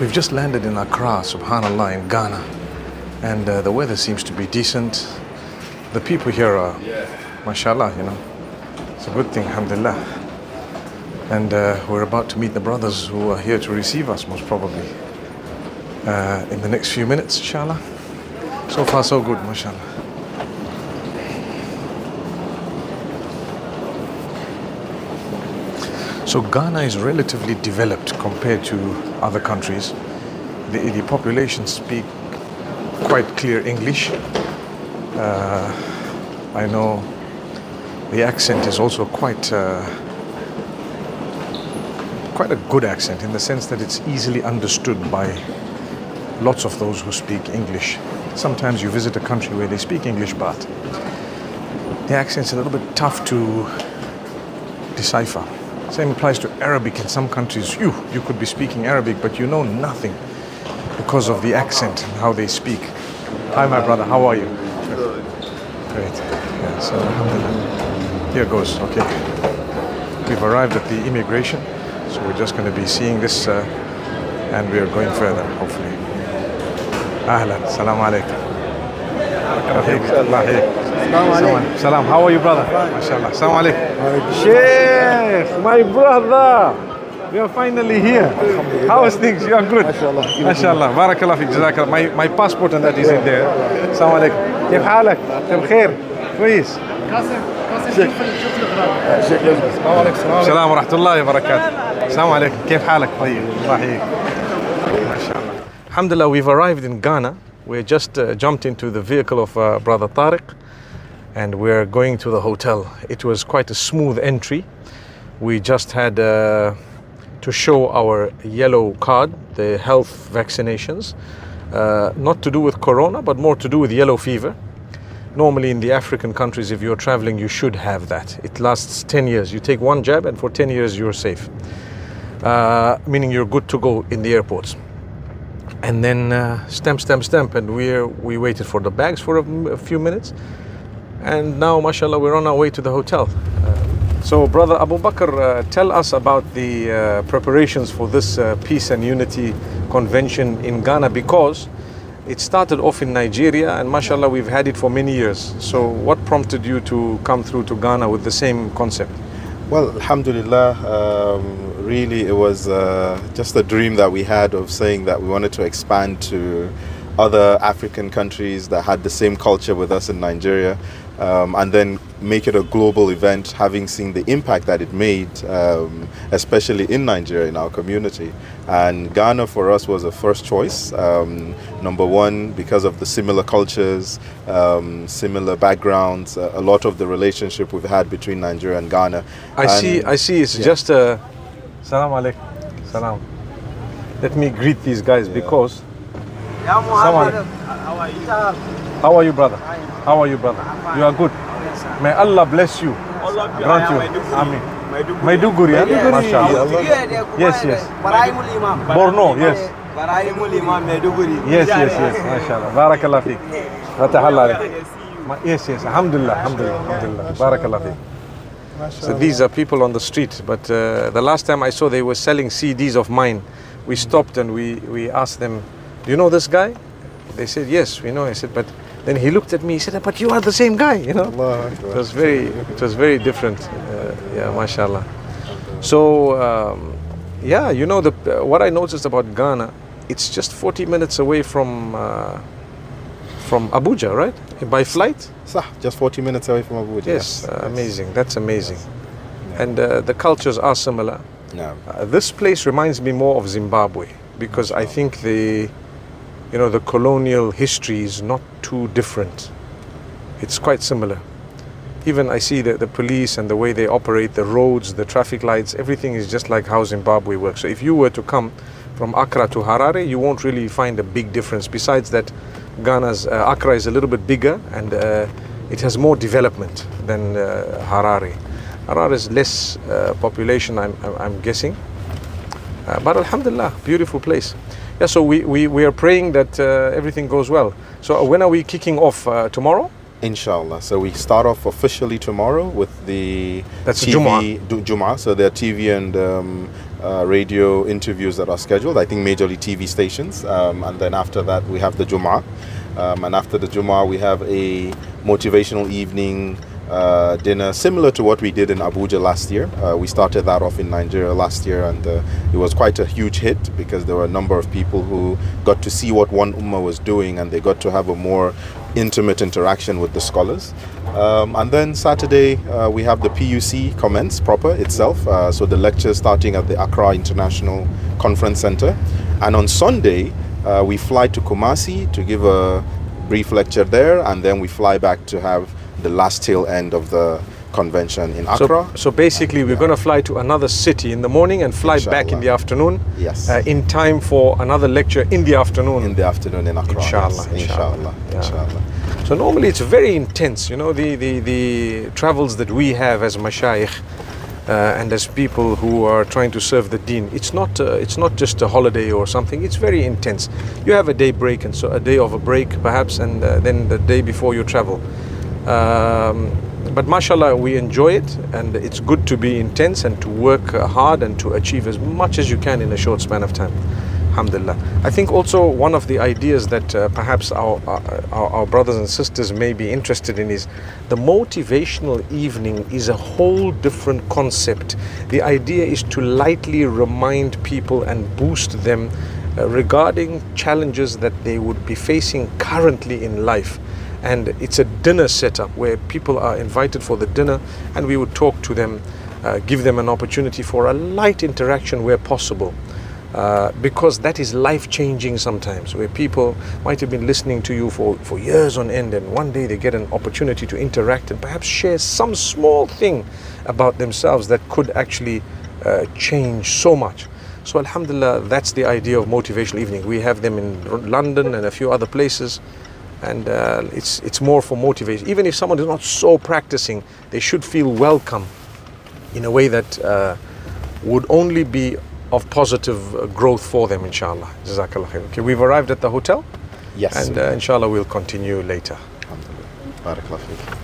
We've just landed in Accra, subhanAllah, in Ghana. And uh, the weather seems to be decent. The people here are, mashallah, you know. It's a good thing, alhamdulillah. And uh, we're about to meet the brothers who are here to receive us, most probably, uh, in the next few minutes, inshallah. So far, so good, mashallah. So Ghana is relatively developed compared to other countries. The, the population speak quite clear English. Uh, I know the accent is also quite uh, quite a good accent in the sense that it's easily understood by lots of those who speak English. Sometimes you visit a country where they speak English, but the accent's a little bit tough to decipher. Same applies to Arabic in some countries. You, you could be speaking Arabic, but you know nothing because of the accent and how they speak. Hi, my brother. How are you? Good. Great. Yeah, so. Here goes. Okay. We've arrived at the immigration, so we're just going to be seeing this, uh, and we are going further, hopefully. Ahlan. Salam alaikum. Assalamu Salam. How are you, brother? MashaAllah. Assalamu alaikum. Sheikh, my brother. We are finally here. How is things? You are good. MashaAllah. MashaAllah. Barakallah feek. Jazakallah. My, my passport and that is in there. Assalamu alaikum. كيف حالك؟ انت بخير؟ Please. Kasim. قاسم شوف شوف الاغراض. السلام عليكم. السلام ورحمة الله وبركاته. السلام عليكم. كيف حالك؟ طيب. الله ما شاء الله. Alhamdulillah, we've arrived in Ghana. We just uh, jumped into the vehicle of uh, Brother Tariq and we're going to the hotel. It was quite a smooth entry. We just had uh, to show our yellow card, the health vaccinations, uh, not to do with corona, but more to do with yellow fever. Normally, in the African countries, if you're traveling, you should have that. It lasts 10 years. You take one jab, and for 10 years, you're safe, uh, meaning you're good to go in the airports and then uh, stamp, stamp, stamp, and we we waited for the bags for a, a, few minutes, and now, mashallah, we're on our way to the hotel. Uh, so, brother Abu Bakr, uh, tell us about the uh, preparations for this uh, peace and unity convention in Ghana because it started off in Nigeria, and mashallah, we've had it for many years. So, what prompted you to come through to Ghana with the same concept? Well, alhamdulillah, um, really it was uh, just a dream that we had of saying that we wanted to expand to other African countries that had the same culture with us in Nigeria. Um, and then make it a global event, having seen the impact that it made, um, especially in Nigeria, in our community. And Ghana for us was a first choice. Um, number one, because of the similar cultures, um, similar backgrounds, uh, a lot of the relationship we've had between Nigeria and Ghana. I And- see. I see. It's yeah. just a. Salam alaikum. Salam. Let me greet these guys because. Salam alaikum. How are you, brother? How are you, brother? You are good. May Allah bless you. Grant you. Amin. Maiduguri, yeah? Mashallah. Yes, yes. Borno, yes. Yes, yes, yes. Mashallah. Barakallah feek. Fatahallah Yes, yes. Alhamdulillah. Alhamdulillah. Alhamdulillah. Barakallah feek. So these are people on the street. But uh, the last time I saw they were selling CDs of mine, we stopped and we, we asked them, Do you know this guy? They said, Yes, we know. I said, But then he looked at me, he said, But you are the same guy, you know? It was very, it was very different. Uh, yeah, mashallah. So, um, yeah, you know, the, uh, what I noticed about Ghana, it's just 40 minutes away from, uh, from Abuja, right? By flight? Sah, just 40 minutes away from Abuja. Yes, uh, amazing. That's amazing. And uh, the cultures are similar. Yeah. Uh, this place reminds me more of Zimbabwe because I think the, you know, the colonial history is not too different. It's quite similar. Even I see that the police and the way they operate, the roads, the traffic lights, everything is just like how Zimbabwe works. So if you were to come from Accra to Harare, you won't really find a big difference. Besides that, Ghana's uh, Accra is a little bit bigger and uh, it has more development than uh, Harare. Harare is less uh, population, I'm, I'm, guessing. Uh, but Alhamdulillah, beautiful place. Yeah, so we, we, we are praying that uh, everything goes well. So uh, when are we kicking off? Uh, tomorrow? Inshallah. So we start off officially tomorrow with the That's TV, Jumu'ah. du- So there are TV and um, uh, radio interviews that are scheduled. I think majorly TV stations, um, and then after that we have the Jum'ah, um, and after the Jum'ah we have a motivational evening uh, dinner similar to what we did in Abuja last year. Uh, we started that off in Nigeria last year, and uh, it was quite a huge hit because there were a number of people who got to see what One Ummah was doing, and they got to have a more intimate interaction with the scholars. Um, and then Saturday uh, we have the PUC commence proper itself, uh, so the lecture starting at the Accra International Conference Center, and on Sunday uh, we fly to Kumasi to give a brief lecture there, and then we fly back to have the last tail end of the convention in Accra. So, so basically, we're going to fly to another city in the morning and fly back in the afternoon. Yes. Uh, in time for another lecture in the afternoon. in the afternoon in Accra. Inshallah, yes. inshallah. inshallah, Yeah. inshallah. So normally it's very intense, you know, the, the, the travels that we have as mashayikh uh, and as people who are trying to serve the deen. It's not, uh, it's not just a holiday or something, it's very intense. You have a day break and so a day of a break perhaps and uh, then the day before you travel. Um, but mashallah, we enjoy it and it's good to be intense and to work uh, hard and to achieve as much as you can in a short span of time. Alhamdulillah. I think also one of the ideas that uh, perhaps our, our, our brothers and sisters may be interested in is the motivational evening is a whole different concept. The idea is to lightly remind people and boost them uh, regarding challenges that they would be facing currently in life and it's a dinner setup where people are invited for the dinner and we would talk to them uh, give them an opportunity for a light interaction where possible. Uh, because that is life changing sometimes where people might have been listening to you for, for years on end and one day they get an opportunity to interact and perhaps share some small thing about themselves that could actually uh, change so much. So alhamdulillah that's the idea of motivational evening. We have them in london and a few other places and uh, it's it's more for motivation. Even if someone is not so practicing, they should feel welcome in a way that uh, would only be of positive uh, growth for them, inshallah. Jazakallah khair. Okay, we've arrived at the hotel, Yes. and uh, inshallah we'll continue later. Alhamdulillah. Barakallah.